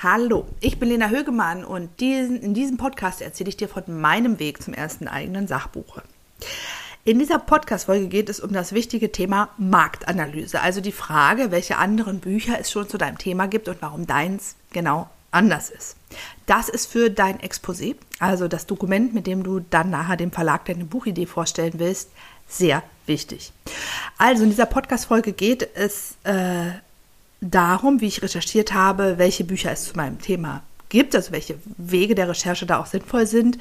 Hallo, ich bin Lena Högemann und diesen, in diesem Podcast erzähle ich dir von meinem Weg zum ersten eigenen Sachbuche. In dieser Podcast-Folge geht es um das wichtige Thema Marktanalyse, also die Frage, welche anderen Bücher es schon zu deinem Thema gibt und warum deins genau anders ist. Das ist für dein Exposé, also das Dokument, mit dem du dann nachher dem Verlag deine Buchidee vorstellen willst, sehr wichtig. Also in dieser Podcast-Folge geht es äh, darum, wie ich recherchiert habe, welche Bücher es zu meinem Thema gibt, also welche Wege der Recherche da auch sinnvoll sind,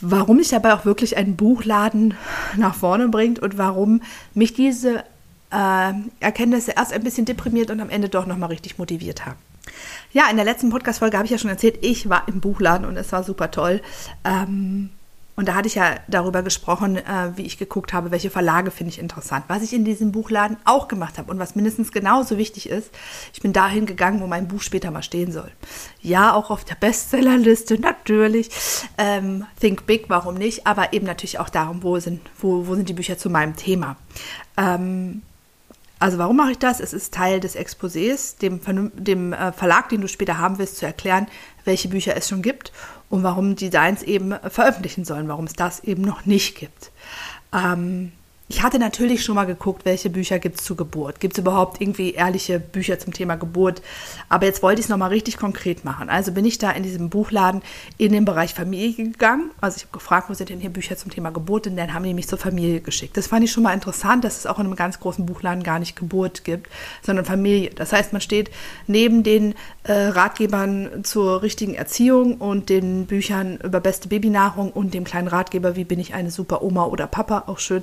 warum mich dabei auch wirklich ein Buchladen nach vorne bringt und warum mich diese äh, Erkenntnisse erst ein bisschen deprimiert und am Ende doch nochmal richtig motiviert haben. Ja, in der letzten Podcast-Folge habe ich ja schon erzählt, ich war im Buchladen und es war super toll. Ähm, und da hatte ich ja darüber gesprochen, äh, wie ich geguckt habe, welche Verlage finde ich interessant. Was ich in diesem Buchladen auch gemacht habe und was mindestens genauso wichtig ist, ich bin dahin gegangen, wo mein Buch später mal stehen soll. Ja, auch auf der Bestsellerliste, natürlich. Ähm, Think Big, warum nicht? Aber eben natürlich auch darum, wo sind, wo, wo sind die Bücher zu meinem Thema. Ähm, also warum mache ich das? Es ist Teil des Exposés, dem, dem äh, Verlag, den du später haben willst, zu erklären, welche Bücher es schon gibt und warum Designs eben veröffentlichen sollen, warum es das eben noch nicht gibt. Ähm, ich hatte natürlich schon mal geguckt, welche Bücher gibt es zur Geburt. Gibt es überhaupt irgendwie ehrliche Bücher zum Thema Geburt? Aber jetzt wollte ich es nochmal richtig konkret machen. Also bin ich da in diesem Buchladen in den Bereich Familie gegangen. Also ich habe gefragt, wo sind denn hier Bücher zum Thema Geburt? Und dann haben die mich zur Familie geschickt. Das fand ich schon mal interessant, dass es auch in einem ganz großen Buchladen gar nicht Geburt gibt, sondern Familie. Das heißt, man steht neben den äh, Ratgebern zur richtigen Erziehung und den Büchern über beste Babynahrung und dem kleinen Ratgeber, wie bin ich eine super Oma oder Papa, auch schön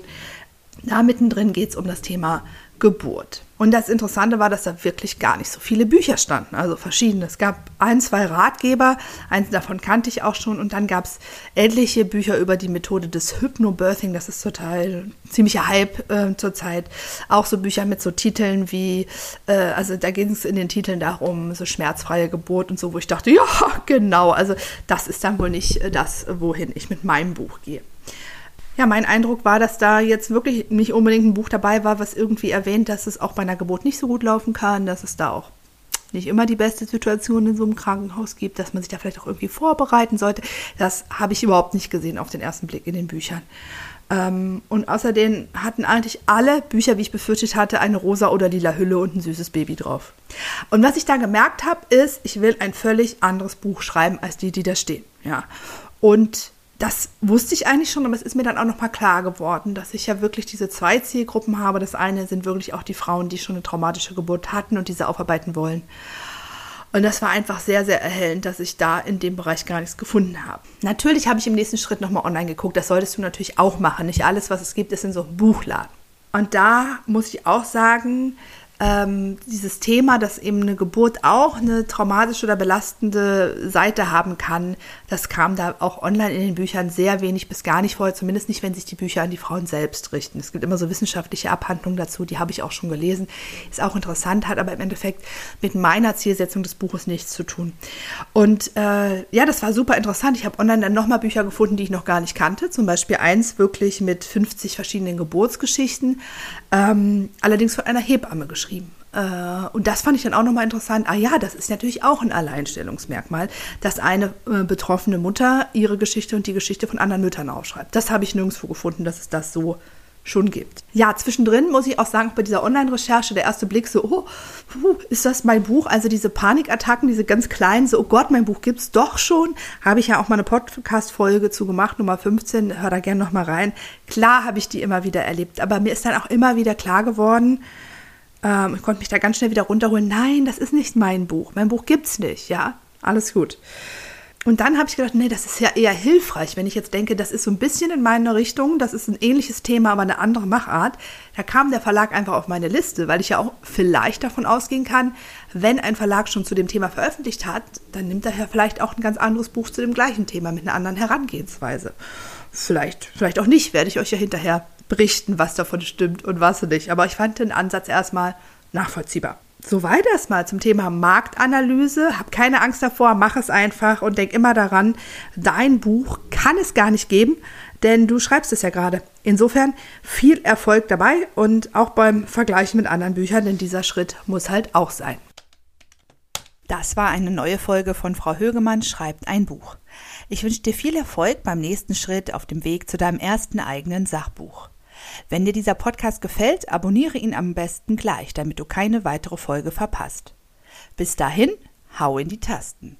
da mittendrin geht es um das Thema Geburt. Und das Interessante war, dass da wirklich gar nicht so viele Bücher standen, also verschiedene. Es gab ein, zwei Ratgeber, eins davon kannte ich auch schon, und dann gab es etliche Bücher über die Methode des Hypnobirthing, das ist total ziemlicher Hype äh, zurzeit. Auch so Bücher mit so Titeln wie, äh, also da ging es in den Titeln darum, so schmerzfreie Geburt und so, wo ich dachte, ja, genau, also das ist dann wohl nicht äh, das, wohin ich mit meinem Buch gehe. Ja, mein Eindruck war, dass da jetzt wirklich nicht unbedingt ein Buch dabei war, was irgendwie erwähnt, dass es auch bei einer Geburt nicht so gut laufen kann, dass es da auch nicht immer die beste Situation in so einem Krankenhaus gibt, dass man sich da vielleicht auch irgendwie vorbereiten sollte. Das habe ich überhaupt nicht gesehen auf den ersten Blick in den Büchern. Ähm, und außerdem hatten eigentlich alle Bücher, wie ich befürchtet hatte, eine rosa oder lila Hülle und ein süßes Baby drauf. Und was ich da gemerkt habe, ist, ich will ein völlig anderes Buch schreiben als die, die da stehen. Ja. Und das wusste ich eigentlich schon, aber es ist mir dann auch nochmal klar geworden, dass ich ja wirklich diese zwei Zielgruppen habe. Das eine sind wirklich auch die Frauen, die schon eine traumatische Geburt hatten und diese aufarbeiten wollen. Und das war einfach sehr, sehr erhellend, dass ich da in dem Bereich gar nichts gefunden habe. Natürlich habe ich im nächsten Schritt nochmal online geguckt. Das solltest du natürlich auch machen. Nicht alles, was es gibt, ist in so einem Buchladen. Und da muss ich auch sagen, ähm, dieses Thema, dass eben eine Geburt auch eine traumatische oder belastende Seite haben kann, das kam da auch online in den Büchern sehr wenig bis gar nicht vor, zumindest nicht, wenn sich die Bücher an die Frauen selbst richten. Es gibt immer so wissenschaftliche Abhandlungen dazu, die habe ich auch schon gelesen. Ist auch interessant, hat aber im Endeffekt mit meiner Zielsetzung des Buches nichts zu tun. Und äh, ja, das war super interessant. Ich habe online dann nochmal Bücher gefunden, die ich noch gar nicht kannte. Zum Beispiel eins wirklich mit 50 verschiedenen Geburtsgeschichten, ähm, allerdings von einer Hebamme geschrieben geschrieben. Äh, und das fand ich dann auch nochmal interessant. Ah ja, das ist natürlich auch ein Alleinstellungsmerkmal, dass eine äh, betroffene Mutter ihre Geschichte und die Geschichte von anderen Müttern aufschreibt. Das habe ich nirgendwo gefunden, dass es das so schon gibt. Ja, zwischendrin muss ich auch sagen, bei dieser Online-Recherche, der erste Blick so, oh, ist das mein Buch? Also diese Panikattacken, diese ganz kleinen, so, oh Gott, mein Buch gibt es doch schon. Habe ich ja auch mal eine Podcast-Folge zu gemacht, Nummer 15, hör da gerne nochmal rein. Klar habe ich die immer wieder erlebt, aber mir ist dann auch immer wieder klar geworden, ähm, ich konnte mich da ganz schnell wieder runterholen. Nein, das ist nicht mein Buch. Mein Buch gibt's nicht, ja. Alles gut. Und dann habe ich gedacht, nee, das ist ja eher hilfreich, wenn ich jetzt denke, das ist so ein bisschen in meine Richtung, das ist ein ähnliches Thema, aber eine andere Machart. Da kam der Verlag einfach auf meine Liste, weil ich ja auch vielleicht davon ausgehen kann, wenn ein Verlag schon zu dem Thema veröffentlicht hat, dann nimmt er ja vielleicht auch ein ganz anderes Buch zu dem gleichen Thema mit einer anderen Herangehensweise. Vielleicht, vielleicht auch nicht, werde ich euch ja hinterher berichten, was davon stimmt und was nicht. Aber ich fand den Ansatz erstmal nachvollziehbar. Soweit erstmal zum Thema Marktanalyse. Hab keine Angst davor, mach es einfach und denk immer daran, dein Buch kann es gar nicht geben, denn du schreibst es ja gerade. Insofern viel Erfolg dabei und auch beim Vergleichen mit anderen Büchern, denn dieser Schritt muss halt auch sein. Das war eine neue Folge von Frau Högemann schreibt ein Buch. Ich wünsche dir viel Erfolg beim nächsten Schritt auf dem Weg zu deinem ersten eigenen Sachbuch. Wenn dir dieser Podcast gefällt, abonniere ihn am besten gleich, damit du keine weitere Folge verpasst. Bis dahin, hau in die Tasten.